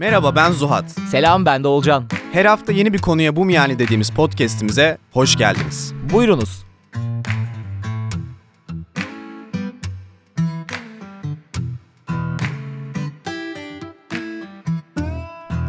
Merhaba ben Zuhat. Selam ben de Olcan. Her hafta yeni bir konuya bu mu yani dediğimiz podcast'imize hoş geldiniz. Buyurunuz.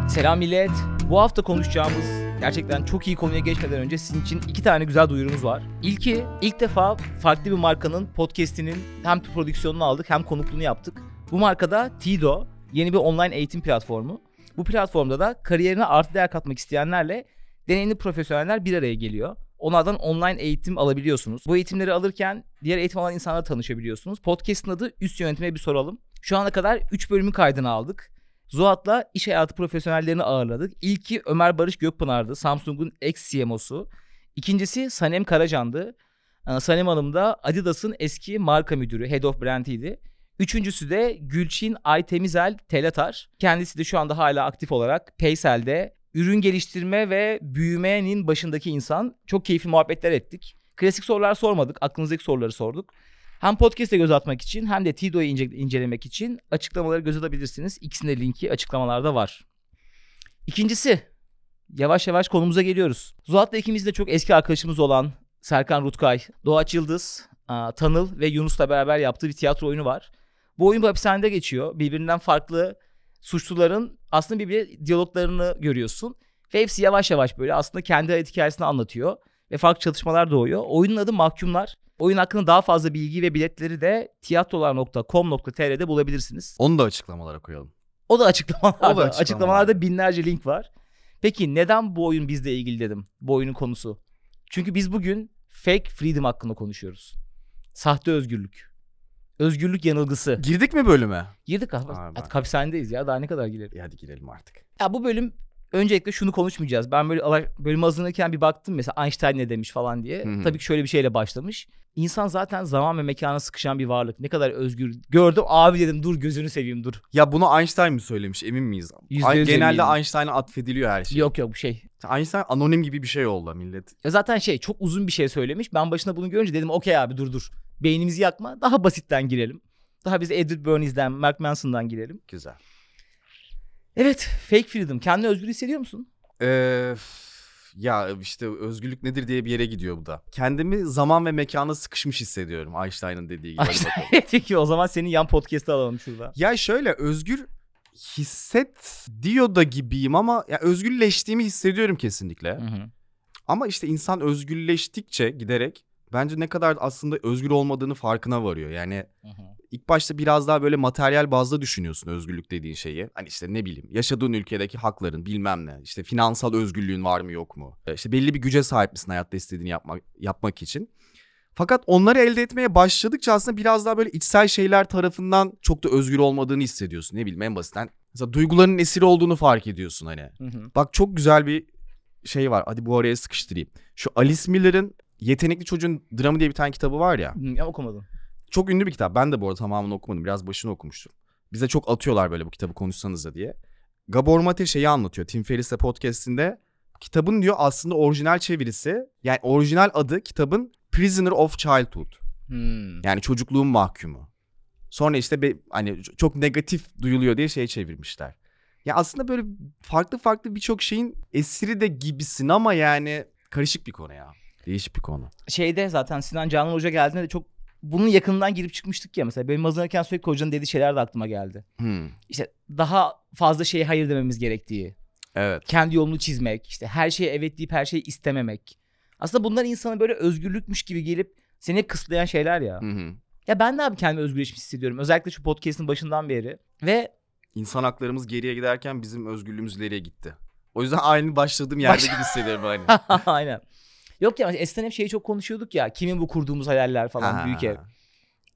Selam millet. Bu hafta konuşacağımız gerçekten çok iyi konuya geçmeden önce sizin için iki tane güzel duyurumuz var. İlki ilk defa farklı bir markanın podcast'inin hem prodüksiyonunu aldık hem konukluğunu yaptık. Bu markada Tido yeni bir online eğitim platformu. Bu platformda da kariyerine artı değer katmak isteyenlerle deneyimli profesyoneller bir araya geliyor. Onlardan online eğitim alabiliyorsunuz. Bu eğitimleri alırken diğer eğitim alan insanlarla tanışabiliyorsunuz. Podcast'ın adı Üst Yönetime Bir Soralım. Şu ana kadar 3 bölümün kaydını aldık. Zuhat'la iş hayatı profesyonellerini ağırladık. İlki Ömer Barış Gökpınar'dı. Samsung'un ex-CMO'su. İkincisi Sanem Karacan'dı. Ee, Sanem Hanım da Adidas'ın eski marka müdürü, Head of Brand'iydi. Üçüncüsü de Gülçin Aytemizel Telatar. Kendisi de şu anda hala aktif olarak Paysel'de ürün geliştirme ve büyümenin başındaki insan. Çok keyifli muhabbetler ettik. Klasik sorular sormadık. Aklınızdaki soruları sorduk. Hem podcast'e göz atmak için hem de Tido'yu ince- incelemek için açıklamaları göz atabilirsiniz. İkisinin de linki açıklamalarda var. İkincisi, yavaş yavaş konumuza geliyoruz. Zuhat'la ikimiz de çok eski arkadaşımız olan Serkan Rutkay, Doğaç Yıldız, Tanıl ve Yunus'la beraber yaptığı bir tiyatro oyunu var. Bu oyun bu hapishanede geçiyor. Birbirinden farklı suçluların aslında birbiri diyaloglarını görüyorsun. Ve hepsi yavaş yavaş böyle aslında kendi hayat hikayesini anlatıyor. Ve farklı çatışmalar doğuyor. Oyunun adı Mahkumlar. Oyun hakkında daha fazla bilgi ve biletleri de tiyatrolar.com.tr'de bulabilirsiniz. Onu da açıklamalara koyalım. O da açıklamalarda. O da açıklamalarda. açıklamalarda binlerce link var. Peki neden bu oyun bizle ilgili dedim? Bu oyunun konusu. Çünkü biz bugün fake freedom hakkında konuşuyoruz. Sahte özgürlük. Özgürlük yanılgısı. Girdik mi bölüme? Girdik abi. Abi. Hapishanedeyiz ya daha ne kadar girelim. İyi hadi girelim artık. Ya bu bölüm öncelikle şunu konuşmayacağız. Ben böyle bölümü hazırlanırken bir baktım mesela Einstein ne demiş falan diye. Hı hı. Tabii ki şöyle bir şeyle başlamış. İnsan zaten zaman ve mekana sıkışan bir varlık. Ne kadar özgür. Gördüm abi dedim dur gözünü seveyim dur. Ya bunu Einstein mi söylemiş emin miyiz? Genelde eminim. Einstein'a atfediliyor her şey. Yok yok bu şey. Einstein anonim gibi bir şey oldu millet. Ya zaten şey çok uzun bir şey söylemiş. Ben başına bunu görünce dedim okey abi dur dur. Beynimizi yakma. Daha basitten girelim. Daha biz Edward Bernays'den, Mark Manson'dan girelim. Güzel. Evet, fake freedom. Kendini özgür hissediyor musun? Ee, ya işte özgürlük nedir diye bir yere gidiyor bu da. Kendimi zaman ve mekana sıkışmış hissediyorum Einstein'ın dediği gibi. Peki o zaman senin yan podcast'ı alalım şurada. Ya şöyle özgür hisset diyor da gibiyim ama ya özgürleştiğimi hissediyorum kesinlikle. Hı hı. Ama işte insan özgürleştikçe giderek bence ne kadar aslında özgür olmadığını farkına varıyor. Yani Hı hı. İlk başta biraz daha böyle materyal bazda düşünüyorsun özgürlük dediğin şeyi. Hani işte ne bileyim yaşadığın ülkedeki hakların bilmem ne. işte finansal özgürlüğün var mı yok mu? E, İşte belli bir güce sahip misin hayatta istediğini yapmak, yapmak için. Fakat onları elde etmeye başladıkça aslında biraz daha böyle içsel şeyler tarafından çok da özgür olmadığını hissediyorsun. Ne bileyim en basitten. Mesela duyguların esiri olduğunu fark ediyorsun hani. Hı hı. Bak çok güzel bir şey var. Hadi bu araya sıkıştırayım. Şu Alice Miller'ın Yetenekli Çocuğun Dramı diye bir tane kitabı var ya. Hı, Ya okumadım. Çok ünlü bir kitap. Ben de bu arada tamamını okumadım. Biraz başını okumuştum. Bize çok atıyorlar böyle bu kitabı konuşsanız da diye. Gabor Mate şeyi anlatıyor. Tim Ferriss'e podcastinde. Kitabın diyor aslında orijinal çevirisi. Yani orijinal adı kitabın Prisoner of Childhood. Hmm. Yani çocukluğun mahkumu. Sonra işte be, hani çok negatif duyuluyor diye şey çevirmişler. Ya aslında böyle farklı farklı birçok şeyin esiri de gibisin ama yani karışık bir konu ya. Değişik bir konu. Şeyde zaten Sinan Canan Hoca geldiğinde de çok bunun yakından girip çıkmıştık ya mesela. Benim hazırlanırken sürekli hocanın dediği şeyler de aklıma geldi. Hmm. İşte daha fazla şeye hayır dememiz gerektiği. Evet. kendi yolunu çizmek, işte her şeye evet deyip her şeyi istememek. Aslında bunlar insana böyle özgürlükmüş gibi gelip seni kısıtlayan şeyler ya. Hı hı. Ya ben de abi kendimi özgürleşmiş hissediyorum. Özellikle şu podcast'ın başından beri. Ve İnsan haklarımız geriye giderken bizim özgürlüğümüz ileriye gitti. O yüzden aynı başladığım yerde Baş- gibi hissediyorum hani. aynen. Yok ya eskiden hep şeyi çok konuşuyorduk ya. Kimin bu kurduğumuz hayaller falan Ha. büyük ev.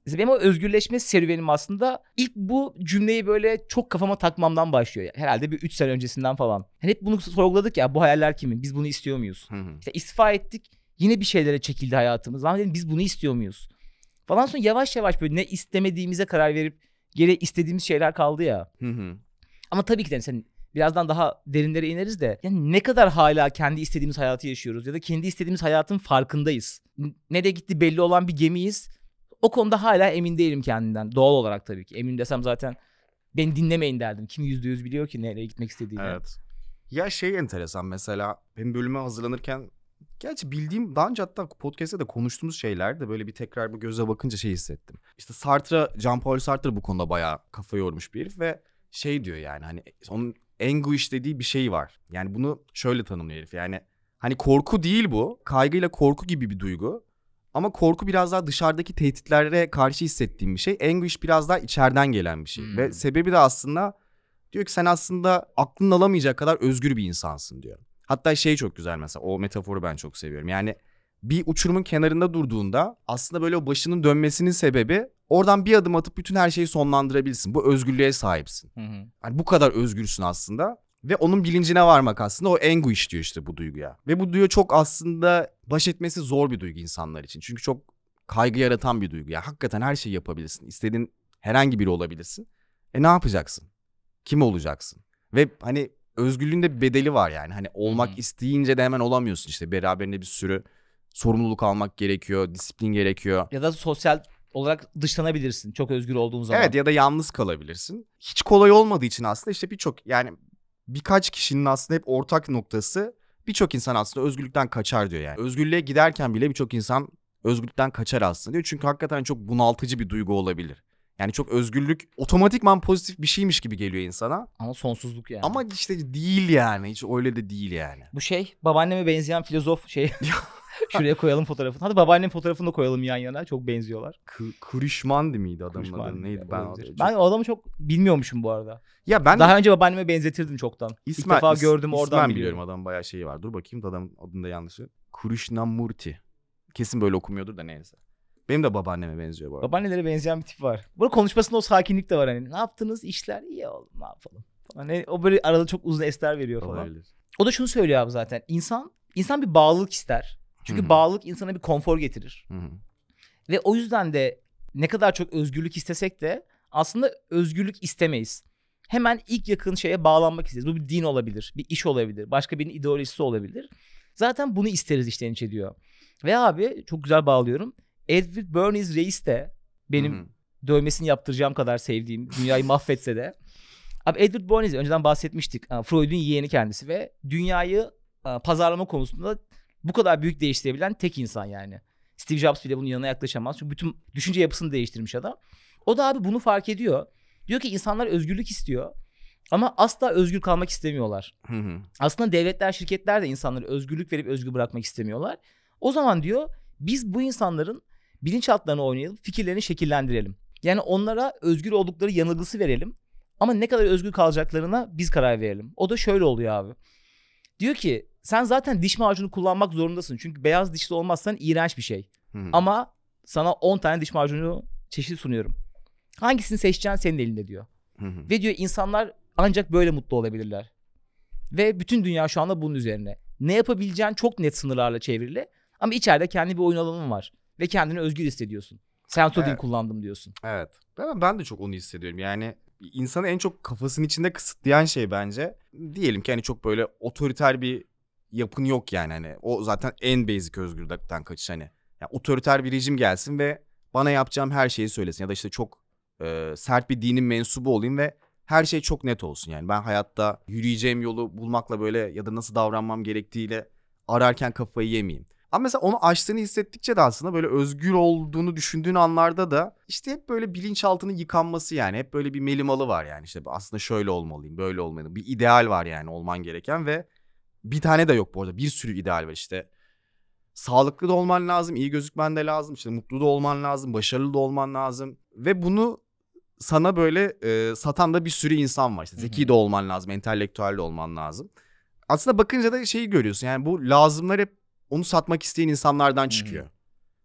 Mesela benim o özgürleşme serüvenim aslında ilk bu cümleyi böyle çok kafama takmamdan başlıyor. Herhalde bir 3 sene öncesinden falan. Hani hep bunu sorguladık ya bu hayaller kimin? Biz bunu istiyor muyuz? Hı hı. İşte istifa ettik. Yine bir şeylere çekildi hayatımız. Ama dedim biz bunu istiyor muyuz? Falan sonra yavaş yavaş böyle ne istemediğimize karar verip geri istediğimiz şeyler kaldı ya. Hı hı. Ama tabii ki de sen birazdan daha derinlere ineriz de yani ne kadar hala kendi istediğimiz hayatı yaşıyoruz ya da kendi istediğimiz hayatın farkındayız. N- Nereye gitti belli olan bir gemiyiz. O konuda hala emin değilim kendimden. Doğal olarak tabii ki. Emin desem zaten Beni dinlemeyin derdim. Kim yüzde yüz biliyor ki nereye gitmek istediğini. Evet. Ya şey enteresan mesela benim bölüme hazırlanırken gerçi bildiğim daha önce hatta podcast'te de konuştuğumuz şeyler de böyle bir tekrar bu göze bakınca şey hissettim. İşte Sartre, Jean-Paul Sartre bu konuda bayağı kafa yormuş bir herif ve şey diyor yani hani onun anguish dediği bir şey var. Yani bunu şöyle tanımlıyor herif yani hani korku değil bu. Kaygıyla korku gibi bir duygu. Ama korku biraz daha dışarıdaki tehditlere karşı hissettiğim bir şey. Anguish biraz daha içeriden gelen bir şey. Hmm. Ve sebebi de aslında diyor ki sen aslında aklın alamayacak kadar özgür bir insansın diyor. Hatta şey çok güzel mesela o metaforu ben çok seviyorum. Yani bir uçurumun kenarında durduğunda aslında böyle o başının dönmesinin sebebi oradan bir adım atıp bütün her şeyi sonlandırabilirsin. Bu özgürlüğe sahipsin. Hı hı. Hani bu kadar özgürsün aslında. Ve onun bilincine varmak aslında o anguish diyor işte bu duyguya. Ve bu duygu çok aslında baş etmesi zor bir duygu insanlar için. Çünkü çok kaygı yaratan bir duygu. Ya hakikaten her şeyi yapabilirsin. İstediğin herhangi biri olabilirsin. E ne yapacaksın? Kim olacaksın? Ve hani özgürlüğün de bir bedeli var yani. Hani olmak Hı. isteyince de hemen olamıyorsun işte. Beraberinde bir sürü sorumluluk almak gerekiyor, disiplin gerekiyor. Ya da sosyal olarak dışlanabilirsin çok özgür olduğun zaman. Evet ya da yalnız kalabilirsin. Hiç kolay olmadığı için aslında işte birçok yani birkaç kişinin aslında hep ortak noktası birçok insan aslında özgürlükten kaçar diyor yani. Özgürlüğe giderken bile birçok insan özgürlükten kaçar aslında diyor. Çünkü hakikaten çok bunaltıcı bir duygu olabilir. Yani çok özgürlük otomatikman pozitif bir şeymiş gibi geliyor insana. Ama sonsuzluk yani. Ama işte değil yani. Hiç öyle de değil yani. Bu şey babaanneme benzeyen filozof şey. Şuraya koyalım fotoğrafını. Hadi babaannem fotoğrafını da koyalım yan yana. Çok benziyorlar. K- Kurişmandi miydi adamın Konuşma adı? Neydi? Ben, çok- ben o adamı çok bilmiyormuşum bu arada. ya ben Daha önce babaanneme benzetirdim çoktan. İsmen, İlk defa is- gördüm oradan ismen biliyorum. adamın bayağı şeyi var. Dur bakayım da adamın adını da yanlışı. Krishnamurti. Kesin böyle okumuyordur da neyse. Benim de babaanneme benziyor bu arada. Babaannelere benzeyen bir tip var. Burada konuşmasında o sakinlik de var hani. Ne yaptınız? İşler iyi oğlum ne yapalım. Hani o böyle arada çok uzun esler veriyor falan. Olabilir. O da şunu söylüyor abi zaten. İnsan insan bir bağlılık ister. Çünkü Hı hı. bağlılık insana bir konfor getirir. Hı hı. Ve o yüzden de ne kadar çok özgürlük istesek de aslında özgürlük istemeyiz. Hemen ilk yakın şeye bağlanmak isteriz. Bu bir din olabilir, bir iş olabilir, başka birinin ideolojisi olabilir. Zaten bunu isteriz içten içe diyor. Ve abi çok güzel bağlıyorum. Edward Bernays Reis de benim Hı hı. dövmesini yaptıracağım kadar sevdiğim, dünyayı mahvetse de. Abi Edward Bernays önceden bahsetmiştik. Freud'un yeğeni kendisi ve dünyayı pazarlama konusunda bu kadar büyük değiştirebilen tek insan yani. Steve Jobs bile bunun yanına yaklaşamaz. Çünkü bütün düşünce yapısını değiştirmiş adam. O da abi bunu fark ediyor. Diyor ki insanlar özgürlük istiyor. Ama asla özgür kalmak istemiyorlar. Hı hı. Aslında devletler, şirketler de insanlara özgürlük verip özgür bırakmak istemiyorlar. O zaman diyor biz bu insanların bilinçaltlarını oynayalım, fikirlerini şekillendirelim. Yani onlara özgür oldukları yanılgısı verelim. Ama ne kadar özgür kalacaklarına biz karar verelim. O da şöyle oluyor abi. Diyor ki sen zaten diş macunu kullanmak zorundasın. Çünkü beyaz dişli olmazsan iğrenç bir şey. Hı. Ama sana 10 tane diş macunu çeşidi sunuyorum. Hangisini seçeceğin senin elinde diyor. Hı. Ve diyor insanlar ancak böyle mutlu olabilirler. Ve bütün dünya şu anda bunun üzerine. Ne yapabileceğin çok net sınırlarla çevrili. Ama içeride kendi bir oyun alanın var. Ve kendini özgür hissediyorsun. Sen Evet. kullandım diyorsun. Evet. Ben, ben de çok onu hissediyorum. Yani insanı en çok kafasının içinde kısıtlayan şey bence diyelim ki hani çok böyle otoriter bir yapın yok yani hani o zaten en basic özgürlükten kaçış hani. Ya otoriter bir rejim gelsin ve bana yapacağım her şeyi söylesin ya da işte çok e, sert bir dinin mensubu olayım ve her şey çok net olsun yani. Ben hayatta yürüyeceğim yolu bulmakla böyle ya da nasıl davranmam gerektiğiyle ararken kafayı yemeyeyim. Ama mesela onu aştığını hissettikçe de aslında böyle özgür olduğunu düşündüğün anlarda da işte hep böyle bilinçaltının yıkanması yani. Hep böyle bir melimalı var yani işte aslında şöyle olmalıyım, böyle olmalıyım. Bir ideal var yani olman gereken ve bir tane de yok bu arada. Bir sürü ideal var işte. Sağlıklı da olman lazım, iyi gözükmen de lazım, işte mutlu da olman lazım, başarılı da olman lazım. Ve bunu sana böyle e, satan da bir sürü insan var. İşte zeki de olman lazım, entelektüel de olman lazım. Aslında bakınca da şeyi görüyorsun yani bu lazımlar hep onu satmak isteyen insanlardan çıkıyor.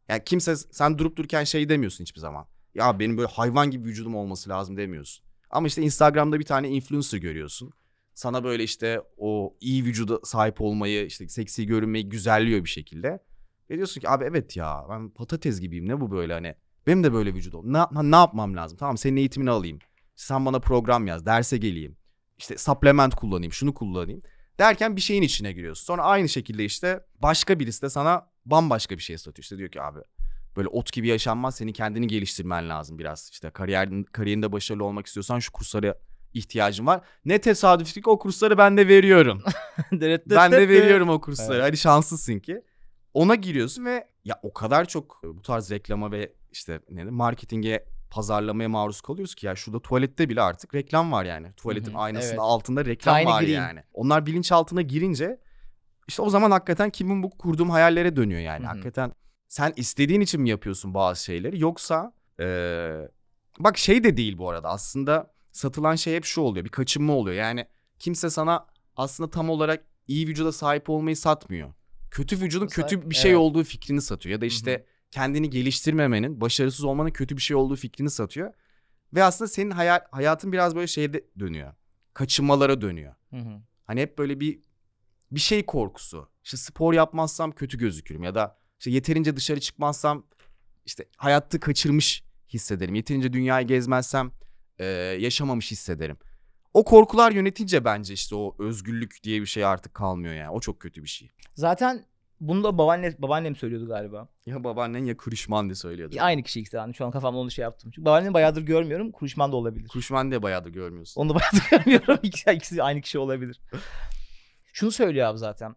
Yani kimse sen durup dururken şey demiyorsun hiçbir zaman. Ya benim böyle hayvan gibi vücudum olması lazım demiyorsun. Ama işte Instagram'da bir tane influencer görüyorsun. Sana böyle işte o iyi vücuda sahip olmayı, işte seksi görünmeyi güzelliyor bir şekilde. Ve diyorsun ki abi evet ya ben patates gibiyim ne bu böyle hani. Benim de böyle vücut ol. Ne, ne yapmam lazım? Tamam senin eğitimini alayım. Sen bana program yaz, derse geleyim. İşte supplement kullanayım, şunu kullanayım. Derken bir şeyin içine giriyorsun. Sonra aynı şekilde işte başka birisi de sana bambaşka bir şey satıyor. İşte diyor ki abi böyle ot gibi yaşanmaz. Senin kendini geliştirmen lazım biraz. İşte kariyerin, kariyerinde başarılı olmak istiyorsan şu kurslara ihtiyacın var. Ne tesadüf ki o kursları ben de veriyorum. ben de veriyorum o kursları. Evet. Hadi şanslısın ki. Ona giriyorsun ve ya o kadar çok bu tarz reklama ve işte ne marketinge pazarlamaya maruz kalıyoruz ki ya şurada tuvalette bile artık reklam var yani. Tuvaletin aynasının evet. altında reklam Tiny var Green. yani. Onlar bilinçaltına girince işte o zaman hakikaten kimin bu kurduğum hayallere dönüyor yani. Hakikaten sen istediğin için mi yapıyorsun bazı şeyleri yoksa eee, bak şey de değil bu arada aslında satılan şey hep şu oluyor bir kaçınma oluyor yani kimse sana aslında tam olarak iyi vücuda sahip olmayı satmıyor. Kötü vücudun Sahip- kötü bir şey evet. olduğu fikrini satıyor ya da işte Hı hı. Kendini geliştirmemenin, başarısız olmanın kötü bir şey olduğu fikrini satıyor. Ve aslında senin hayal, hayatın biraz böyle şeyde dönüyor. Kaçınmalara dönüyor. Hı hı. Hani hep böyle bir bir şey korkusu. İşte spor yapmazsam kötü gözükürüm ya da işte yeterince dışarı çıkmazsam işte hayatta kaçırmış hissederim. Yeterince dünyayı gezmezsem e, yaşamamış hissederim. O korkular yönetince bence işte o özgürlük diye bir şey artık kalmıyor yani. O çok kötü bir şey. Zaten bunu da babaanne, babaannem söylüyordu galiba. Ya babaannen ya Kuruşman diye söylüyordu. Aynı kişi ikisi yani şu an kafamda onu şey yaptım. Çünkü babaannemi bayağıdır görmüyorum. Kuruşman da olabilir. Kuruşman da görmüyorsun. Onu da bayağıdır görmüyorum. İkisi, ikisi aynı kişi olabilir. Şunu söylüyor abi zaten.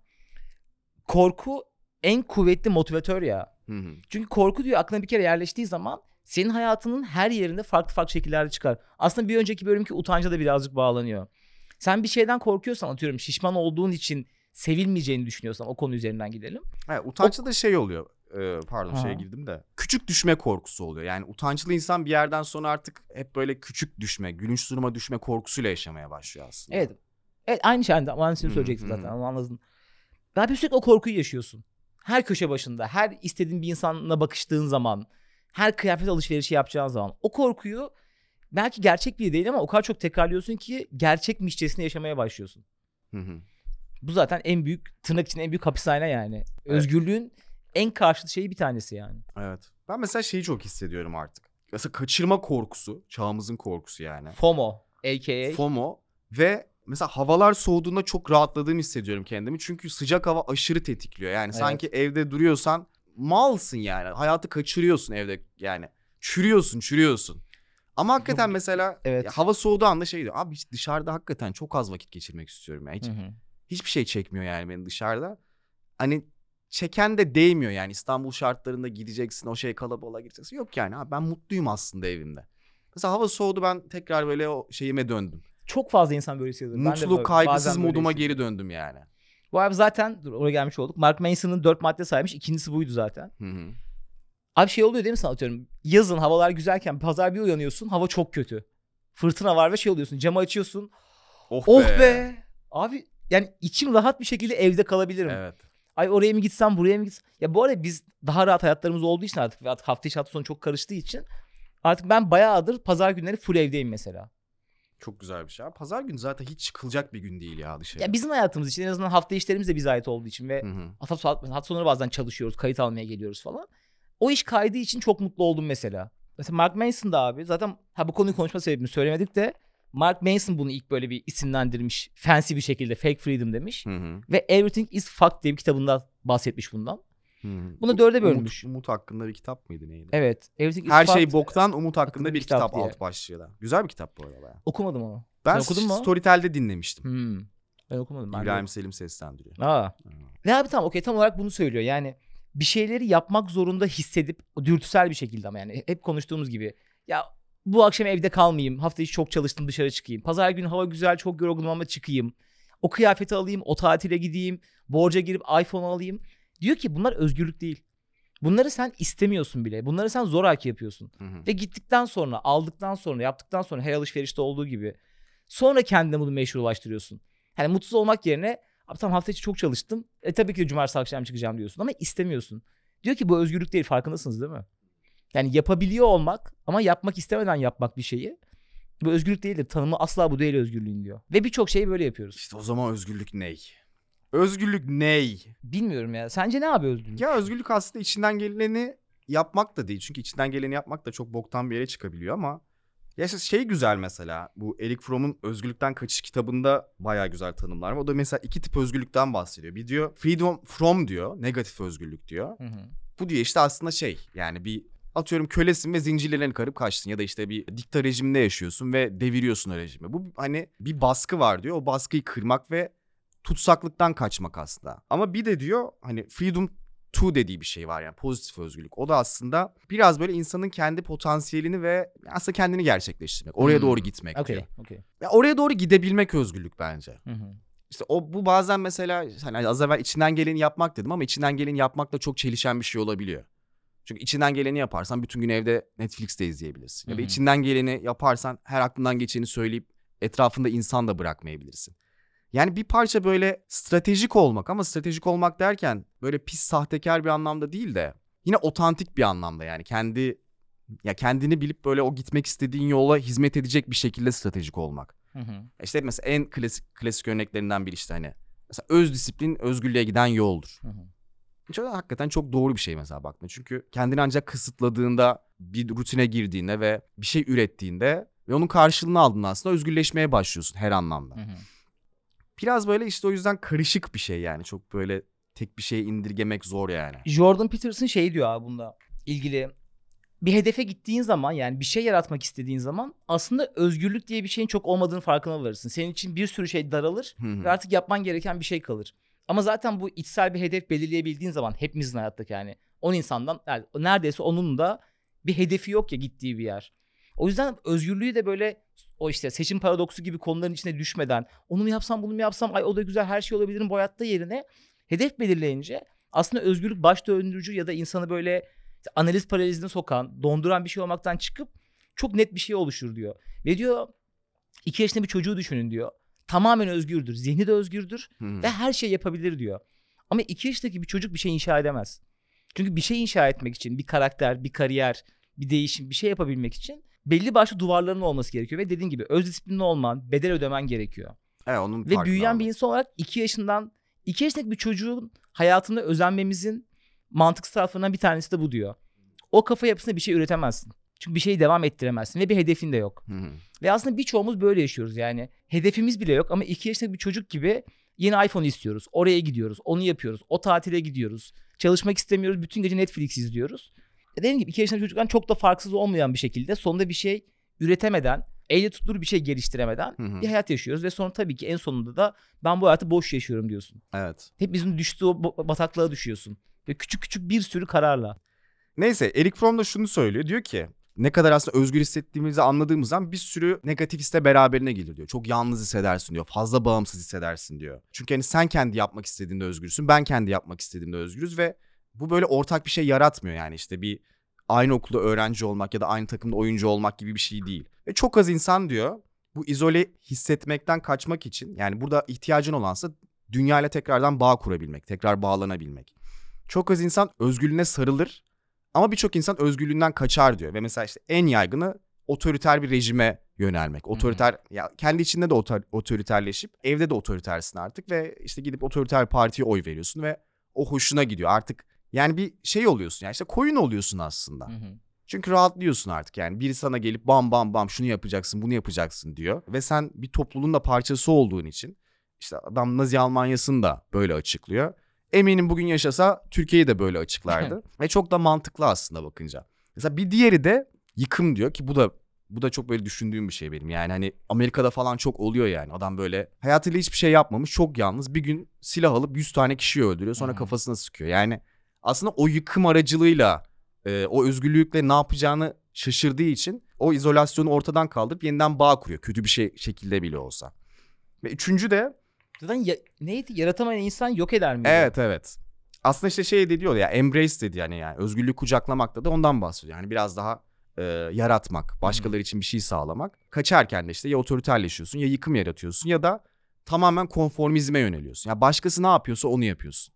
Korku en kuvvetli motivatör ya. Hı hı. Çünkü korku diyor aklına bir kere yerleştiği zaman senin hayatının her yerinde farklı farklı şekillerde çıkar. Aslında bir önceki bölümki utanca da birazcık bağlanıyor. Sen bir şeyden korkuyorsan atıyorum şişman olduğun için sevilmeyeceğini düşünüyorsan o konu üzerinden gidelim. Evet, utançta da şey oluyor. Ee, pardon Ha. şeye girdim de. Küçük düşme korkusu oluyor. Yani utançlı insan bir yerden sonra artık hep böyle küçük düşme, gülünç duruma düşme korkusuyla yaşamaya başlıyor aslında. Evet. Evet aynı şey. Aynısını Hı, söyleyeceksin hı. zaten. Onu anladın. Daha bir sürekli o korkuyu yaşıyorsun. Her köşe başında, her istediğin bir insanla bakıştığın zaman, her kıyafet alışverişi yapacağın zaman o korkuyu belki gerçek bir değil ama o kadar çok tekrarlıyorsun ki gerçekmişçesine yaşamaya başlıyorsun. Hı hı. Bu zaten en büyük tırnak için en büyük hapishane yani. Özgürlüğün en karşıt şeyi bir tanesi yani. Evet. Ben mesela şeyi çok hissediyorum artık. Mesela kaçırma korkusu, çağımızın korkusu yani. FOMO aka FOMO ve mesela havalar soğuduğunda çok rahatladığımı hissediyorum kendimi. Çünkü sıcak hava aşırı tetikliyor. Yani Evet. sanki evde duruyorsan malsın yani. Hayatı kaçırıyorsun evde yani. Çürüyorsun, çürüyorsun. Ama hakikaten mesela Evet. hava soğuduğu anda şey diyor. Abi dışarıda hakikaten çok az vakit geçirmek istiyorum. Yani. Hiç, Hı hı. Hiçbir şey çekmiyor yani beni dışarıda. Hani çeken de değmiyor yani İstanbul şartlarında gideceksin o şey kalabalığa gireceksin. Yok yani abi ben mutluyum aslında evimde. Mesela hava soğudu ben tekrar böyle o şeyime döndüm. Çok fazla insan böyle hissediyor. Mutlu böyle- kaygısız moduma geri döndüm yani. Bu abi zaten dur oraya gelmiş olduk. Mark Manson'ın dört madde saymış. İkincisi buydu zaten. Hı hı. Abi şey oluyor değil mi sana atıyorum. Yazın havalar güzelken pazar bir uyanıyorsun hava çok kötü. Fırtına var ve şey oluyorsun camı açıyorsun. Oh, Oh be. Abi yani içim rahat bir şekilde evde kalabilirim. Evet. Ay oraya mı gitsem buraya mı gitsem. Ya bu arada biz daha rahat hayatlarımız olduğu için artık ve artık hafta içi hafta sonu çok karıştığı için artık ben bayağıdır pazar günleri full evdeyim mesela. Çok güzel bir şey. Pazar günü zaten hiç çıkılacak bir gün değil ya dışarı. Ya bizim hayatımız için en azından hafta işlerimiz de bize ait olduğu için ve hafta, hafta sonları bazen çalışıyoruz, kayıt almaya geliyoruz falan. O iş kaydığı için çok mutlu oldum mesela. Mesela Mark Manson da abi zaten ha bu konuyu konuşma sebebini söylemedik de Mark Manson bunu ilk böyle bir isimlendirmiş. Fancy bir şekilde fake freedom demiş. Hı hı. Ve Everything is Fucked diye bir kitabında bahsetmiş bundan. Hı hı. Bunu Bu- dörde Umut, bölmüş. Umut hakkında bir kitap mıydı neydi? Evet. Everything is Her şey boktan Umut hakkında bir kitap kitap, diye. alt başlığıyla. Güzel bir kitap bu arada. bayağı. Okumadım onu. Ben Sen okudun mu? Storytel'de dinlemiştim. Hmm. Ben okumadım. Ben de İbrahim Selim seslendiriyor. Aa. Ve abi tamam okey tam olarak bunu söylüyor. Yani bir şeyleri yapmak zorunda hissedip dürtüsel bir şekilde ama yani hep konuştuğumuz gibi ya bu akşam evde kalmayayım. Hafta içi çok çalıştım dışarı çıkayım. Pazar günü hava güzel çok yorgunum ama çıkayım. O kıyafeti alayım, o tatile gideyim, borca girip iPhone alayım. Diyor ki bunlar özgürlük değil. Bunları sen istemiyorsun bile. Bunları sen zoraki yapıyorsun. Hı hı. Ve gittikten sonra, aldıktan sonra, yaptıktan sonra her alışverişte olduğu gibi sonra kendine bunu meşrulaştırıyorsun. Hani mutsuz olmak yerine abi tamam hafta içi çok çalıştım. E tabii ki de cumartesi akşam çıkacağım diyorsun ama istemiyorsun. Diyor ki bu özgürlük değil farkındasınız değil mi? Yani yapabiliyor olmak ama yapmak istemeden yapmak bir şeyi bu özgürlük değildir. Tanımı asla bu değil özgürlüğün diyor. Ve birçok şeyi böyle yapıyoruz. İşte o zaman özgürlük ney? Özgürlük ney? Bilmiyorum ya. Sence ne abi özgürlük? Ya özgürlük aslında içinden geleni yapmak da değil. Çünkü içinden geleni yapmak da çok boktan bir yere çıkabiliyor ama ya şey güzel mesela bu Eric Fromm'un Özgürlükten Kaçış kitabında bayağı güzel tanımlar var. O da mesela iki tip özgürlükten bahsediyor. Bir diyor freedom from diyor, negatif özgürlük diyor. Hı hı. Bu diyor işte aslında şey yani bir atıyorum kölesin ve zincirlerini karıp kaçtın ya da işte bir dikta rejiminde yaşıyorsun ve deviriyorsun o rejimi. Bu hani bir baskı var diyor. O baskıyı kırmak ve tutsaklıktan kaçmak aslında. Ama bir de diyor hani freedom to dediği bir şey var yani pozitif özgürlük. O da aslında biraz böyle insanın kendi potansiyelini ve aslında kendini gerçekleştirmek. Oraya Hmm. doğru gitmek diyor. Okey, okey. Ya oraya doğru gidebilmek özgürlük bence. Hı hı. İşte o bu bazen mesela hani az evvel içinden geleni yapmak dedim ama içinden geleni yapmakla çok çelişen bir şey olabiliyor. Çünkü içinden geleni yaparsan bütün gün evde Netflix'te izleyebilirsin. Ya da içinden geleni yaparsan her aklından geçeni söyleyip etrafında insan da bırakmayabilirsin. Yani bir parça böyle stratejik olmak ama stratejik olmak derken böyle pis sahtekar bir anlamda değil de yine otantik bir anlamda yani kendi ya kendini bilip böyle o gitmek istediğin yola hizmet edecek bir şekilde stratejik olmak. Hı hı. İşte mesela en klasik klasik örneklerinden biri işte hani mesela öz disiplin özgürlüğe giden yoldur. Hı hı. Çok, hakikaten çok doğru bir şey mesela baktığında. Çünkü kendini ancak kısıtladığında bir rutine girdiğinde ve bir şey ürettiğinde ve onun karşılığını aldığında aslında özgürleşmeye başlıyorsun her anlamda. Hı hı. Biraz böyle işte o yüzden karışık bir şey yani. Çok böyle tek bir şeye indirgemek zor yani. Jordan Peterson şey diyor abi bunda ilgili. Bir hedefe gittiğin zaman yani bir şey yaratmak istediğin zaman aslında özgürlük diye bir şeyin çok olmadığını farkına varırsın. Senin için bir sürü şey daralır ve artık yapman gereken bir şey kalır. Ama zaten bu içsel bir hedef belirleyebildiğin zaman hepimizin hayattaki yani 10 insandan yani neredeyse onun da bir hedefi yok ya gittiği bir yer. O yüzden özgürlüğü de böyle o işte seçim paradoksu gibi konuların içine düşmeden onu mu yapsam bunu mu yapsam ay o da güzel her şey olabilirim bu hayatta yerine hedef belirleyince aslında özgürlük baş döndürücü ya da insanı böyle analiz paralizine sokan, donduran bir şey olmaktan çıkıp çok net bir şey oluşur diyor. Ve diyor iki yaşında bir çocuğu düşünün diyor. Tamamen özgürdür. Zihni de özgürdür hı. ve her şey yapabilir diyor. Ama iki yaşındaki bir çocuk bir şey inşa edemez. Çünkü bir şey inşa etmek için bir karakter, bir kariyer, bir değişim, bir şey yapabilmek için belli başlı duvarların olması gerekiyor. Ve dediğin gibi öz disiplinli olman, bedel ödemen gerekiyor. Evet, onun Ve büyüyen olmak. bir insan olarak 2 yaşından 2 yaşındaki bir çocuğun hayatında özenmemizin mantıksal taraflarından bir tanesi de bu diyor. O kafa yapısında bir şey üretemezsin. Çünkü bir şeyi devam ettiremezsin ve bir hedefin de yok. Hı hı. Ve aslında birçoğumuz böyle yaşıyoruz yani. Hedefimiz bile yok ama 2 yaşındaki bir çocuk gibi yeni iPhone istiyoruz. Oraya gidiyoruz, onu yapıyoruz. O tatile gidiyoruz. Çalışmak istemiyoruz, bütün gece Netflix izliyoruz. E Dediğim gibi 2 yaşındaki çocuktan çok da farksız olmayan bir şekilde sonunda bir şey üretemeden, elle tutulur bir şey geliştiremeden Hı hı. bir hayat yaşıyoruz. Ve sonra tabii ki en sonunda da ben bu hayatı boş yaşıyorum diyorsun. Evet. Hep bizim düştüğü bataklığa düşüyorsun. Ve küçük küçük bir sürü kararla. Neyse Eric Fromm da şunu söylüyor. Diyor ki ne kadar aslında özgür hissettiğimizi anladığımız zaman bir sürü negatif his de beraberine gelir diyor. Çok yalnız hissedersin diyor. Fazla bağımsız hissedersin diyor. Çünkü hani sen kendi yapmak istediğinde özgürsün. Ben kendi yapmak istediğimde özgürüz ve bu böyle ortak bir şey yaratmıyor yani işte bir aynı okulda öğrenci olmak ya da aynı takımda oyuncu olmak gibi bir şey değil. Ve çok az insan diyor bu izole hissetmekten kaçmak için yani burada ihtiyacın olansa dünyayla tekrardan bağ kurabilmek, tekrar bağlanabilmek. Çok az insan özgürlüğüne sarılır ama birçok insan özgürlüğünden kaçar diyor. Ve mesela işte en yaygını otoriter bir rejime yönelmek. Otoriter ya kendi içinde de otor- otoriterleşip evde de otoritersin artık ve işte gidip otoriter partiye oy veriyorsun ve o hoşuna gidiyor. Artık yani bir şey oluyorsun yani işte koyun oluyorsun aslında. Hı. Çünkü rahatlıyorsun artık yani. Biri sana gelip bam bam bam şunu yapacaksın bunu yapacaksın diyor. Ve sen bir topluluğun da parçası olduğun için işte adam Nazi Almanya'sını da böyle açıklıyor. Eminim bugün yaşasa Türkiye'yi de böyle açıklardı. Ve çok da mantıklı aslında bakınca. Mesela bir diğeri de yıkım diyor ki bu da bu da çok böyle düşündüğüm bir şey benim. Yani hani Amerika'da falan çok oluyor yani. Adam böyle hayatıyla hiçbir şey yapmamış, çok yalnız. Bir gün silah alıp 100 tane kişiyi öldürüyor. Sonra hı. kafasına sıkıyor. Yani aslında o yıkım aracılığıyla e, o özgürlükle ne yapacağını şaşırdığı için o izolasyonu ortadan kaldırıp yeniden bağ kuruyor. Kötü bir şey şekilde bile olsa. Ve üçüncü de Zaten ya- neydi? Yaratamayan insan yok eder mi? evet evet. Aslında işte şey de diyor ya embrace dedi yani yani özgürlüğü kucaklamakta da ondan bahsediyor. Yani biraz daha e, yaratmak, başkaları için bir şey sağlamak. Kaçarken de işte ya otoriterleşiyorsun ya yıkım yaratıyorsun ya da tamamen konformizme yöneliyorsun. Ya başkası ne yapıyorsa onu yapıyorsun.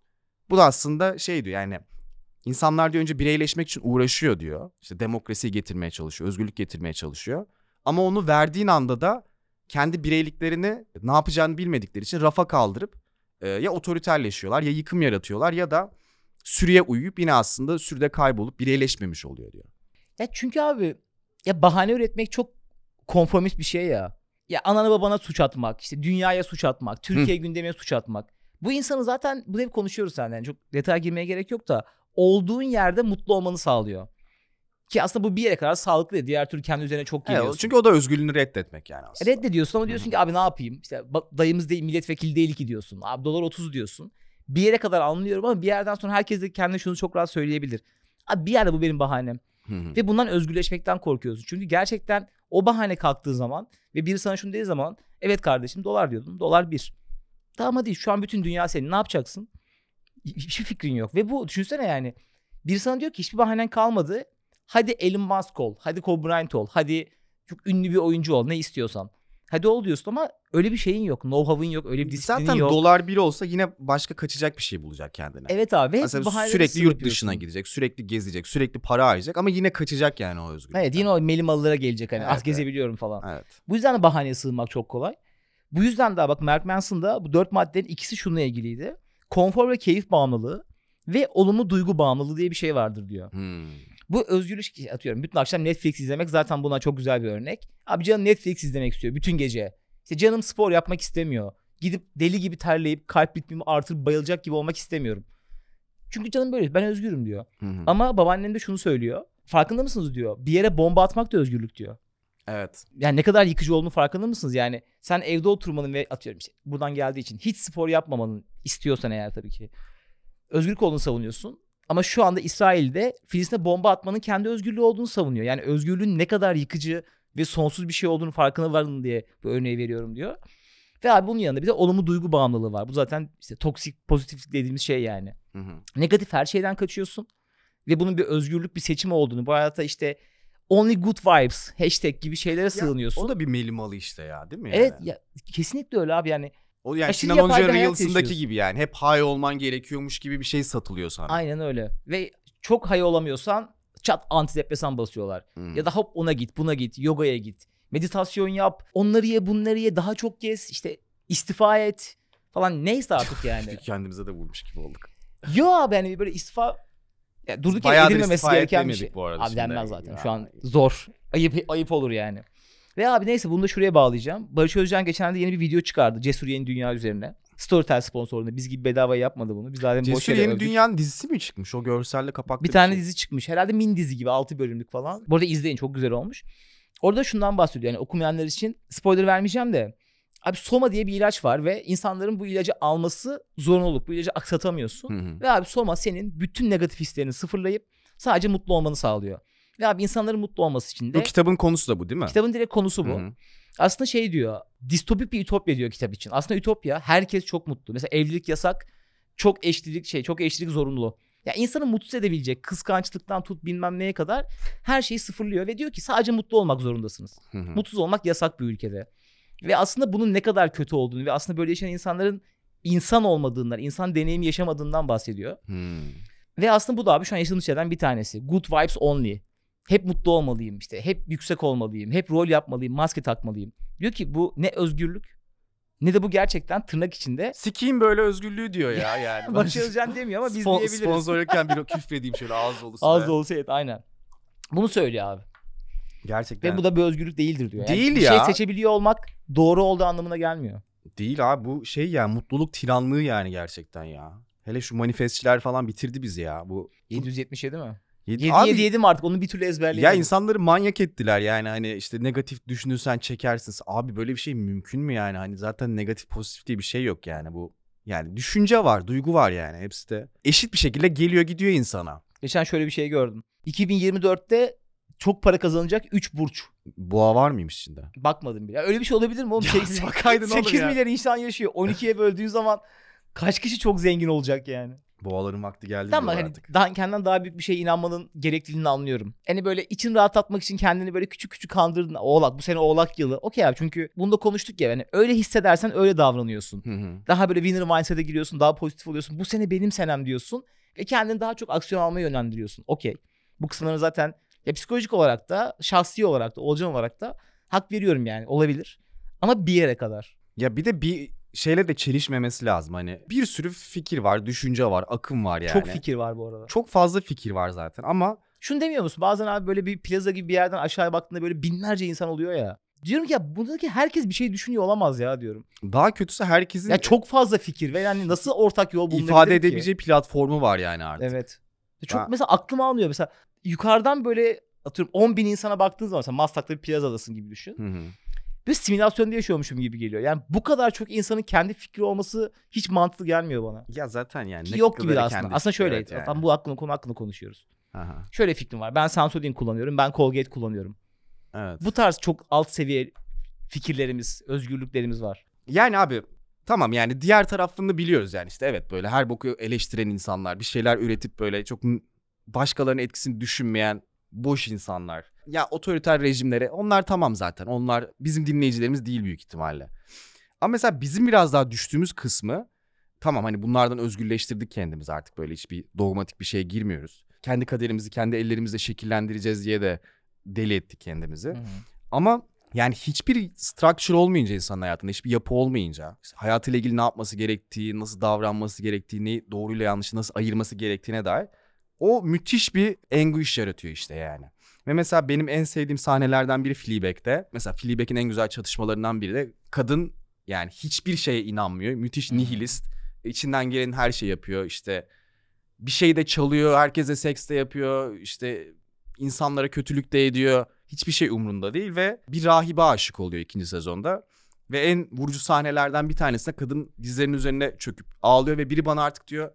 Bu da aslında şey diyor yani insanlar diyor önce bireyleşmek için uğraşıyor diyor. İşte demokrasiyi getirmeye çalışıyor, özgürlük getirmeye çalışıyor. Ama onu verdiğin anda da kendi bireyliklerini ne yapacağını bilmedikleri için rafa kaldırıp e, ya otoriterleşiyorlar ya yıkım yaratıyorlar ya da sürüye uyuyup yine aslında sürüde kaybolup bireyleşmemiş oluyor diyor. Ya çünkü abi ya bahane üretmek çok konformist bir şey ya. Ya anana babana suç atmak, işte dünyaya suç atmak, Türkiye gündemine suç atmak. Bu insanı zaten bu hep konuşuyoruz senden. Çok detaya girmeye gerek yok da olduğun yerde mutlu olmanı sağlıyor. Ki aslında bu bir yere kadar sağlıklı değil. Diğer türlü kendi üzerine çok Evet, geliyorsun. çünkü o da özgürlüğünü reddetmek yani aslında. Reddediyorsun ama diyorsun ki abi ne yapayım? İşte dayımız değil milletvekili değil ki diyorsun. Abi dolar 30 diyorsun. Bir yere kadar anlıyorum ama bir yerden sonra herkes de kendine şunu çok rahat söyleyebilir. Abi bir yerde bu benim bahanem. Hı hı. Ve bundan özgürleşmekten korkuyorsun. Çünkü gerçekten o bahane kalktığı zaman ve biri sana şunu dediği zaman evet kardeşim dolar diyordun. Dolar bir. Tamam hadi şu an bütün dünya senin. Ne yapacaksın? Hiçbir fikrin yok. Ve bu düşünsene yani. Biri sana diyor ki hiçbir bahanen kalmadı. Hadi Elon Musk ol. Hadi Kobe Bryant ol. Hadi çok ünlü bir oyuncu ol. Ne istiyorsan. Hadi ol diyorsun ama öyle bir şeyin yok. Know-how'ın yok. Öyle bir disiplinin Zaten yok. dolar bir olsa yine başka kaçacak bir şey bulacak kendine. Evet abi. bahaneleri sürekli yurt yapıyorsun. dışına gidecek, sürekli gezecek, sürekli para harcayacak ama yine kaçacak yani o özgürlükten. Evet yine o melimalılara gelecek hani Evet, az evet. gezebiliyorum falan. Evet. Bu yüzden de bahaneye sığınmak çok kolay. Bu yüzden daha bak Mark Manson'da bu dört maddenin ikisi şununla ilgiliydi. Konfor ve keyif bağımlılığı ve olumlu duygu bağımlılığı diye bir şey vardır diyor. Hmm. Bu özgürlük atıyorum. Bütün akşam Netflix izlemek zaten buna çok güzel bir örnek. Abi canım Netflix izlemek istiyor bütün gece. İşte canım spor yapmak istemiyor. Gidip deli gibi terleyip kalp ritmimi artırıp bayılacak gibi olmak istemiyorum. Çünkü canım böyle ben özgürüm diyor. Hı hı. Ama babaannem de şunu söylüyor. Farkında mısınız diyor. Bir yere bomba atmak da özgürlük diyor. Evet. Yani ne kadar yıkıcı olduğunu farkında mısınız? Yani sen evde oturmanın ve atıyorum işte buradan geldiği için hiç spor yapmamanın istiyorsan eğer tabii ki özgürlük olduğunu savunuyorsun. Ama şu anda İsrail'de Filistin'e bomba atmanın kendi özgürlüğü olduğunu savunuyor. Yani özgürlüğün ne kadar yıkıcı ve sonsuz bir şey olduğunu farkına varın diye bu örneği veriyorum diyor. Ve abi bunun yanında bir de olumlu duygu bağımlılığı var. Bu zaten işte toksik pozitiflik dediğimiz şey yani. Hı hı. Negatif her şeyden kaçıyorsun. Ve bunun bir özgürlük bir seçim olduğunu. Bu hayatta işte only good vibes hashtag gibi şeylere sığınıyorsun. O da bir melimalı işte ya değil mi? Evet yani? ya kesinlikle öyle abi yani. O yani Aşırı Sinan yapay Hoca'nın bir hayat Reels'ındaki yaşıyorsun. gibi yani. Hep high olman gerekiyormuş gibi bir şey satılıyor sana. Aynen öyle. Ve çok high olamıyorsan çat antidepresan basıyorlar. Hı. Ya da hop ona git buna git yogaya git. Meditasyon yap onları ye bunları ye daha çok gez işte istifa et falan neyse artık yani. Kendimize de vurmuş gibi olduk. Yo abi yani böyle istifa ya durduk yere Bayağıdır edilmemesi istifa gereken bir demedik şey. bu arada Abi şimdi. denmez zaten şu an zor. Ayıp ayıp olur yani. Ve abi neyse bunu da şuraya bağlayacağım. Barış Özcan geçenlerde yeni bir video çıkardı. Cesur Yeni Dünya üzerine. Storytel sponsorluğunda. Biz gibi bedava yapmadı bunu. Biz zaten Cesur Yeni övdük. Dünya'nın dizisi mi çıkmış? O görselle kapaklı Bir tane şey. dizi çıkmış. Herhalde min dizi gibi 6 bölümlük falan. Bu arada izleyin çok güzel olmuş. Orada şundan bahsediyor. Yani okumayanlar için spoiler vermeyeceğim de. Abi Soma diye bir ilaç var ve insanların bu ilacı alması zorunluluk. Bu ilacı aksatamıyorsun. Hı hı. Ve abi Soma senin bütün negatif hislerini sıfırlayıp sadece mutlu olmanı sağlıyor. Ve abi insanların mutlu olması için de Bu kitabın konusu da bu değil mi? kitabın direkt konusu bu. Hı hı. Aslında şey diyor. Distopik bir ütopya diyor kitap için. Aslında ütopya herkes çok mutlu. Mesela evlilik yasak. Çok eşlilik şey, çok eşlilik zorunlu. Ya insanı mutsuz edebilecek kıskançlıktan tut bilmem neye kadar her şeyi sıfırlıyor ve diyor ki sadece mutlu olmak zorundasınız. Hı hı. Mutsuz olmak yasak bir ülkede. Ve aslında bunun ne kadar kötü olduğunu ve aslında böyle yaşayan insanların insan olmadığından, insan deneyimi yaşamadığından bahsediyor. Hmm. Ve aslında bu da abi şu an yaşadığımız şeylerden bir tanesi. Good vibes only. Hep mutlu olmalıyım işte. Hep yüksek olmalıyım. Hep rol yapmalıyım. Maske takmalıyım. Diyor ki bu ne özgürlük ne de bu gerçekten tırnak içinde. Sikiyim böyle özgürlüğü diyor ya yani. Barış Özcan demiyor ama biz Spon- diyebiliriz. Sponsorlukten bir küfredeyim şöyle ağız dolusu. Da olsa evet aynen. Bunu söylüyor abi. Gerçekten. Ve bu da bir özgürlük değildir diyor. Yani Değil bir ya. şey seçebiliyor olmak doğru olduğu anlamına gelmiyor. Değil abi bu şey ya mutluluk tiranlığı yani gerçekten ya. Hele şu manifestçiler falan bitirdi bizi ya. Bu 777 mi? Yedi- 7 Abi, 7 7 mi artık onu bir türlü ezberleyemedim. Ya insanları manyak ettiler yani hani işte negatif düşünürsen çekersin. Abi böyle bir şey mümkün mü yani? Hani zaten negatif pozitif diye bir şey yok yani bu. Yani düşünce var, duygu var yani hepsi de. Eşit bir şekilde geliyor gidiyor insana. Geçen şöyle bir şey gördüm. 2024'te çok para kazanacak 3 burç. Boğa var mıymış içinde? Bakmadım bile. Ya Öyle bir şey olabilir mi oğlum? Ya Sekiz- bakaydın oğlum 8 ya. milyar insan yaşıyor. 12'ye böldüğün zaman kaç kişi çok zengin olacak yani? Boğaların vakti geldi Tamam diyorlar hani artık. daha, kendinden daha büyük bir şeye inanmanın gerekliliğini anlıyorum. Hani böyle için rahatlatmak için kendini böyle küçük küçük kandırdın. Oğlak bu sene oğlak yılı. Okey abi çünkü bunu da konuştuk ya. Yani öyle hissedersen öyle davranıyorsun. Hı hı. Daha böyle winner mindset'e giriyorsun. Daha pozitif oluyorsun. Bu sene benim senem diyorsun. Ve kendini daha çok aksiyon almaya yönlendiriyorsun. Okey. Bu kısımları zaten ya psikolojik olarak da şahsi olarak da olcan olarak da hak veriyorum yani olabilir. Ama bir yere kadar. Ya bir de bir şeyle de çelişmemesi lazım hani. Bir sürü fikir var, düşünce var, akım var yani. Çok fikir var bu arada. Çok fazla fikir var zaten ama Şunu demiyor musun? Bazen abi böyle bir plaza gibi bir yerden aşağıya baktığında böyle binlerce insan oluyor ya. Diyorum ki ya buradaki herkes bir şey düşünüyor olamaz ya diyorum. daha kötüsü herkesin Ya çok fazla fikir ve yani nasıl ortak yol bulunabilir ifade ki? edebileceği platformu var yani artık. Evet. Çok Ben- mesela aklım almıyor. Mesela yukarıdan böyle atıyorum 10 bin insana baktığın zaman mesela Maslak'ta bir plazadasın gibi düşün. Hı hı. Bir simülasyonda yaşıyormuşum gibi geliyor. Yani bu kadar çok insanın kendi fikri olması hiç mantıklı gelmiyor bana. Ya zaten yani. Ki yok gibi aslında. kendi Aslında şöyle. evet yani. Tam bu hakkında konu hakkında konuşuyoruz. Aha, Şöyle fikrim var. Ben Sensodyne kullanıyorum. Ben Colgate kullanıyorum. Evet. Bu tarz çok alt seviye fikirlerimiz, özgürlüklerimiz var. Yani abi tamam yani diğer tarafını biliyoruz yani işte evet böyle her boku eleştiren insanlar bir şeyler üretip böyle çok başkalarının etkisini düşünmeyen boş insanlar. Ya otoriter rejimlere onlar tamam zaten onlar bizim dinleyicilerimiz değil büyük ihtimalle. Ama mesela bizim biraz daha düştüğümüz kısmı tamam hani bunlardan özgürleştirdik kendimizi artık böyle hiçbir dogmatik bir şeye girmiyoruz. Kendi kaderimizi kendi ellerimizle şekillendireceğiz diye de deli ettik kendimizi. Ama yani hiçbir structure olmayınca insanın hayatında, hiçbir yapı olmayınca, işte hayatıyla ilgili ne yapması gerektiği, nasıl davranması gerektiği, neyi doğruyla yanlışı nasıl ayırması gerektiğine dair o müthiş bir anguish yaratıyor işte yani. Ve mesela benim en sevdiğim sahnelerden biri Fleabag'de. Mesela Fleabag'in en güzel çatışmalarından biri de kadın yani hiçbir şeye inanmıyor. Müthiş nihilist. İçinden gelen her şey yapıyor. İşte bir şey de çalıyor, herkese seks de yapıyor. İşte insanlara kötülük de ediyor. Hiçbir şey umrunda değil ve bir rahibe aşık oluyor ikinci sezonda. Ve en vurucu sahnelerden bir tanesinde kadın dizlerinin üzerine çöküp ağlıyor ve biri bana artık diyor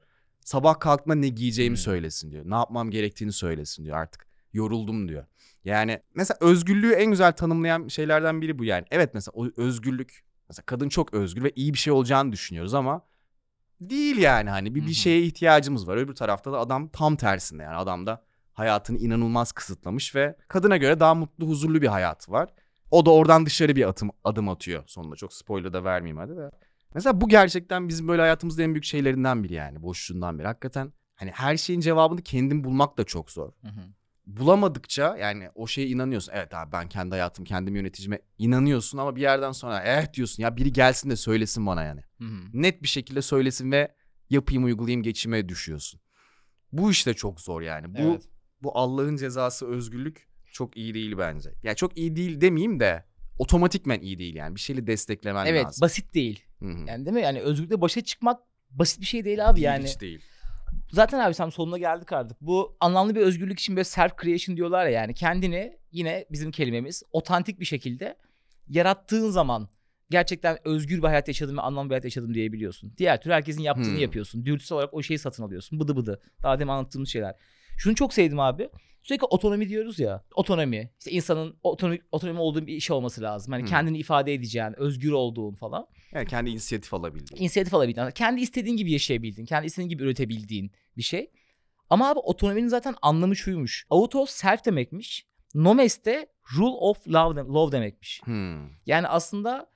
sabah kalktığımda ne giyeceğimi söylesin diyor. Ne yapmam gerektiğini söylesin diyor artık. Yoruldum diyor. Yani mesela özgürlüğü en güzel tanımlayan şeylerden biri bu yani. Evet mesela o özgürlük mesela kadın çok özgür ve iyi bir şey olacağını düşünüyoruz ama değil yani hani bir, Hı bir hı. şeye ihtiyacımız var. Öbür tarafta da adam tam tersinde yani adam da hayatını inanılmaz kısıtlamış ve kadına göre daha mutlu huzurlu bir hayatı var. O da oradan dışarı bir atım, adım atıyor sonunda. Çok spoiler da vermeyeyim hadi de. Mesela bu gerçekten bizim böyle hayatımızda en büyük şeylerinden biri yani. Boşluğundan biri. Hakikaten hani her şeyin cevabını kendin bulmak da çok zor. Bulamadıkça yani o şeye inanıyorsun. Evet abi ben kendi hayatım, kendim yöneticime inanıyorsun ama bir yerden sonra evet diyorsun ya biri gelsin de söylesin bana yani. Net bir şekilde söylesin ve yapayım uygulayayım geçime düşüyorsun. Bu işte çok zor yani. Bu Evet. bu Allah'ın cezası özgürlük çok iyi değil bence. Yani çok iyi değil demeyeyim de otomatikmen iyi değil yani. Bir şeyle desteklemen Evet, lazım. basit değil. Hı hı. Yani değil mi? Yani özgürlükle başa çıkmak basit bir şey değil abi Değil, yani. hiç değil. Zaten abi sen sonuna geldik artık. Bu anlamlı bir özgürlük için böyle self creation diyorlar ya yani kendini yine bizim kelimemiz otantik bir şekilde yarattığın zaman gerçekten özgür bir hayat yaşadım ve anlamlı bir hayat yaşadım diyebiliyorsun. Diğer türlü herkesin yaptığını Hmm. yapıyorsun. Dürtüsel olarak o şeyi satın alıyorsun. Bıdı bıdı. Daha demin anlattığımız şeyler. Şunu çok sevdim abi. Sürekli otonomi diyoruz ya. Otonomi. İşte insanın otonomi, otonomi olduğu bir iş olması lazım. Hani Hmm. kendini ifade edeceğin, özgür olduğun falan. Yani kendi inisiyatif alabildiğin. İnisiyatif alabildiğin, kendi istediğin gibi yaşayabildiğin, kendi istediğin gibi üretebildiğin bir şey. Ama abi otonominin zaten anlamı şuymuş. Auto self demekmiş. Nomes de rule of love, de- love demekmiş. Hmm. Yani aslında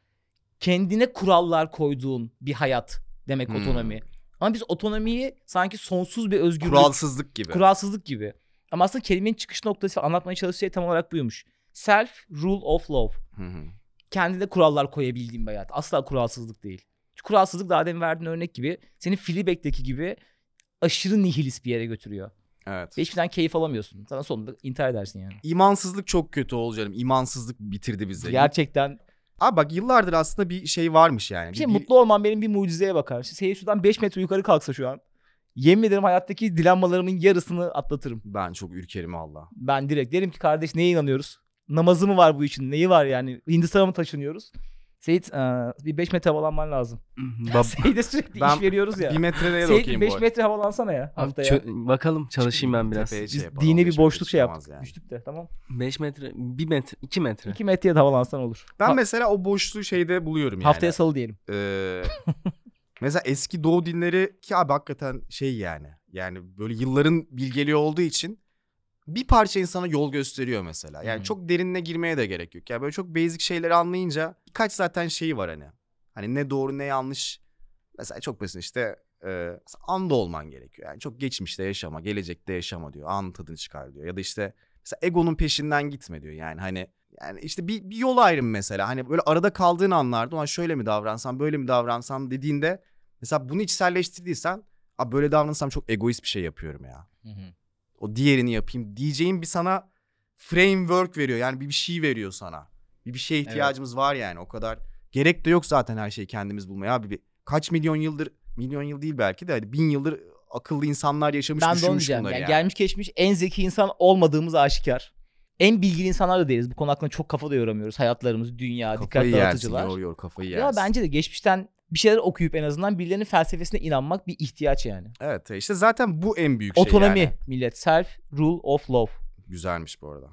kendine kurallar koyduğun bir hayat demek Hmm. otonomi. Ama biz otonomiyi sanki sonsuz bir özgürlük, Kuralsızlık gibi. kuralsızlık gibi. Ama aslında kelimenin çıkış noktası ve anlatmaya çalıştığı şey tam olarak buymuş. Self rule of love. Hı hı. Kendine kurallar koyabildiğin bir hayat. Asla kuralsızlık değil. Çünkü kuralsızlık daha demin verdiğin örnek gibi seni Fleabag'deki gibi aşırı nihilist bir yere götürüyor. Evet. Ve hiçbir zaman keyif alamıyorsun. Sana sonunda intihar edersin yani. İmansızlık çok kötü olacağım. İmansızlık bitirdi bizi. Gerçekten. Abi bak yıllardır aslında bir şey varmış yani. Bir şey Bir- mutlu olmam benim bir mucizeye bakar. Seyir şuradan 5 metre yukarı kalksa şu an. Yemin ederim hayattaki dilenmalarımın yarısını atlatırım. Ben çok ürkerim Allah. Ben direkt derim ki kardeş neye inanıyoruz? Namazı mı var bu için? Neyi var yani? Hindistan'a mı taşınıyoruz? Seyit bir 5 metre havalanman lazım. Seyit'e sürekli Ben iş veriyoruz ya. Bir metreye de Seyit okeyim 5 bu. metre havalansana ya Abi haftaya. çö- bakalım çalışayım ben biraz. Tepeye şey Biz yapalım, beş bir metre boşluk şey çıkamaz yaptık. yani. Düştük de tamam. 5 metre, 1 metre, 2 metre. 2 metreye de havalansan olur. Ben Ha- mesela o boşluğu şeyde buluyorum yani. Haftaya salı diyelim. Ee, mesela eski doğu dinleri ki abi hakikaten şey yani. Yani böyle yılların bilgeliği olduğu için bir parça insana yol gösteriyor mesela. Yani Hı hı. çok derinine girmeye de gerek yok. Yani böyle çok basic şeyleri anlayınca birkaç zaten şeyi var hani. Hani ne doğru ne yanlış. Mesela çok basit işte e, anda olman gerekiyor. Yani çok geçmişte yaşama, gelecekte yaşama diyor. Anın tadını çıkar diyor. Ya da işte mesela egonun peşinden gitme diyor. Yani hani yani işte bir, bir yol ayrımı mesela. Hani böyle arada kaldığın anlarda ulan şöyle mi davransam, böyle mi davransam dediğinde mesela bunu içselleştirdiysen böyle davranırsam çok egoist bir şey yapıyorum ya. O diğerini yapayım diyeceğin bir sana framework veriyor. Yani bir bir şey veriyor sana. Bir bir şeye ihtiyacımız var yani o kadar. Gerek de yok zaten her şeyi kendimiz bulmaya abi. Bir, kaç milyon yıldır milyon yıl değil belki de hadi bin yıldır akıllı insanlar yaşamış Ben düşünmüş bunları Yani yani. Gelmiş geçmiş en zeki insan olmadığımız aşikar. En bilgili insanlar da değiliz. Bu konu hakkında çok kafa da yoramıyoruz. Hayatlarımız, dünya, dikkat Kafayı yersin dağıtıcılar. yor yor kafayı yersin. Ya bence de geçmişten bir şeyler okuyup en azından birilerinin felsefesine inanmak bir ihtiyaç yani. Evet işte zaten bu en büyük şey Otonomi yani. millet. Self rule of love. Güzelmiş bu arada.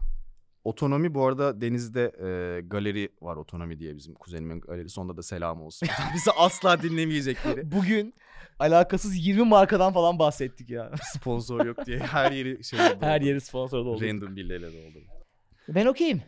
Otonomi bu arada denizde e, galeri var otonomi diye bizim kuzenimin galerisi. Onda da selam olsun. Bizi asla dinlemeyecekleri. Bugün alakasız 20 markadan falan bahsettik ya. Sponsor yok diye her yeri şey Her yeri sponsorda oldu. Random birileriyle doldu. Ben okeyim.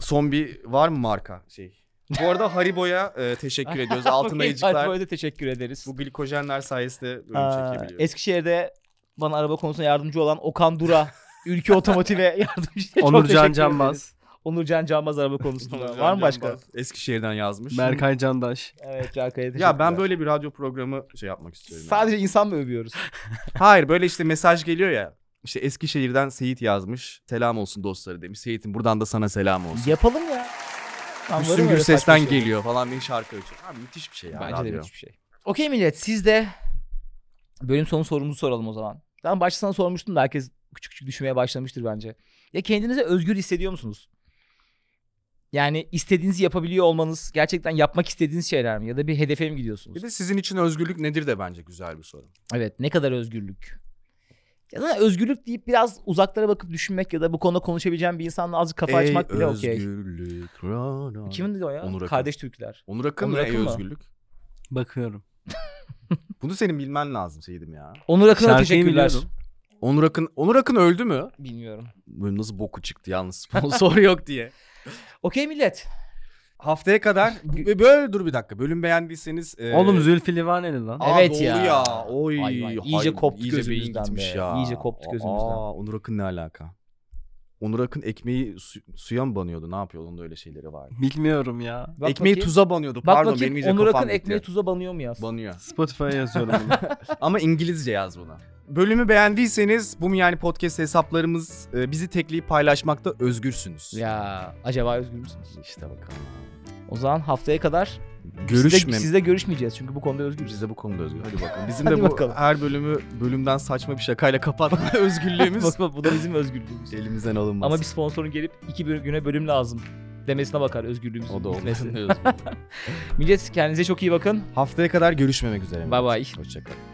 Son bir var mı marka şey? Bu arada Haribo'ya e, teşekkür ediyoruz. Altın Okeyim. ayıcıklar Hadi böyle de teşekkür ederiz. bu glikojenler sayesinde bölüm Aa, çekebiliyor. Eskişehir'de bana araba konusunda yardımcı olan Okan Dura, Ülke Otomotiv'e yardımcı. Çok Onurcan teşekkür ederiz. Canbaz, Onurcan Canbaz araba konusunda. Var mı başka? Eskişehir'den yazmış. Berkay Candaş. Evet Berkay'a Ya ben teşekkürler. böyle bir radyo programı şey yapmak istiyorum. yani. Sadece insan mı övüyoruz? Hayır böyle işte mesaj geliyor ya. İşte Eskişehir'den Seyit yazmış. Selam olsun dostları demiş. Seyit'im buradan da sana selam olsun. Yapalım ya. Ben Müslüm Gürses'ten saçma şey. geliyor falan bir şarkı açıyor. Abi müthiş bir şey ya Bence de radyo. hiçbir şey. Okey millet siz de bölüm sonu sorumuzu soralım o zaman. Ben başta sana sormuştum da herkes küçük küçük düşünmeye başlamıştır bence. Ya kendinizi özgür hissediyor musunuz? Yani istediğinizi yapabiliyor olmanız gerçekten yapmak istediğiniz şeyler mi? Ya da bir hedefe mi gidiyorsunuz? Bir de sizin için özgürlük nedir de bence güzel bir soru. Evet ne kadar özgürlük? Ya da özgürlük deyip biraz uzaklara bakıp düşünmek ya da bu konuda konuşabileceğim bir insanla azıcık kafa açmak bile okey. özgürlük. rana. Kimin diyor ya? Onur Akın. Kardeş Türkler. Onur Akın Onur Akın mı? özgürlük. Bakıyorum. Bunu senin bilmen lazım Seyit'im ya. Onur Akın'a Şarkıyı teşekkürler. Onur Akın, Onur Akın öldü mü? Bilmiyorum. Böyle nasıl boku çıktı yalnız sponsor yok diye. Okey millet. Haftaya kadar böyle dur bir dakika. Bölüm beğendiyseniz e, Oğlum Zülfü Livaneli lan. Aa, Evet doğru ya. Oy. Vay vay, iyice hay- koptu iyice beyin gözümüzden gitmiş be. Ya. İyice koptu gözümüzden. Aa, Onur Akın ne alaka? Onur Akın ekmeği su- suya mı banıyordu? Ne yapıyordu? Onun da öyle şeyleri vardı. Bilmiyorum ya. Bak ekmeği bakayım. tuza banıyordu. Bak Pardon bakayım benim iyice Onur Akın ekmeği tuza banıyor mu yaz? banıyor. Spotify'a yazıyorum bunu. Ama İngilizce yaz buna. Bölümü beğendiyseniz bu yani podcast hesaplarımız e, bizi tekleyip paylaşmakta özgürsünüz. Ya acaba özgür müsünüz? İşte bakalım. O zaman haftaya kadar Görüşme. sizle, sizle görüşmeyeceğiz çünkü bu konuda özgürüz. Biz de bu konuda özgür. Hadi bakalım. Bizim Hadi de bu bakalım. her bölümü bölümden saçma bir şakayla kapatma özgürlüğümüz bak bak bu da bizim özgürlüğümüz. elimizden alınmaz. Ama bir sponsorun gelip iki güne bölüm lazım demesine bakar özgürlüğümüzün o da olmaz. Millet kendinize çok iyi bakın. Haftaya kadar görüşmemek üzere. Bye bye. Hoşçakalın.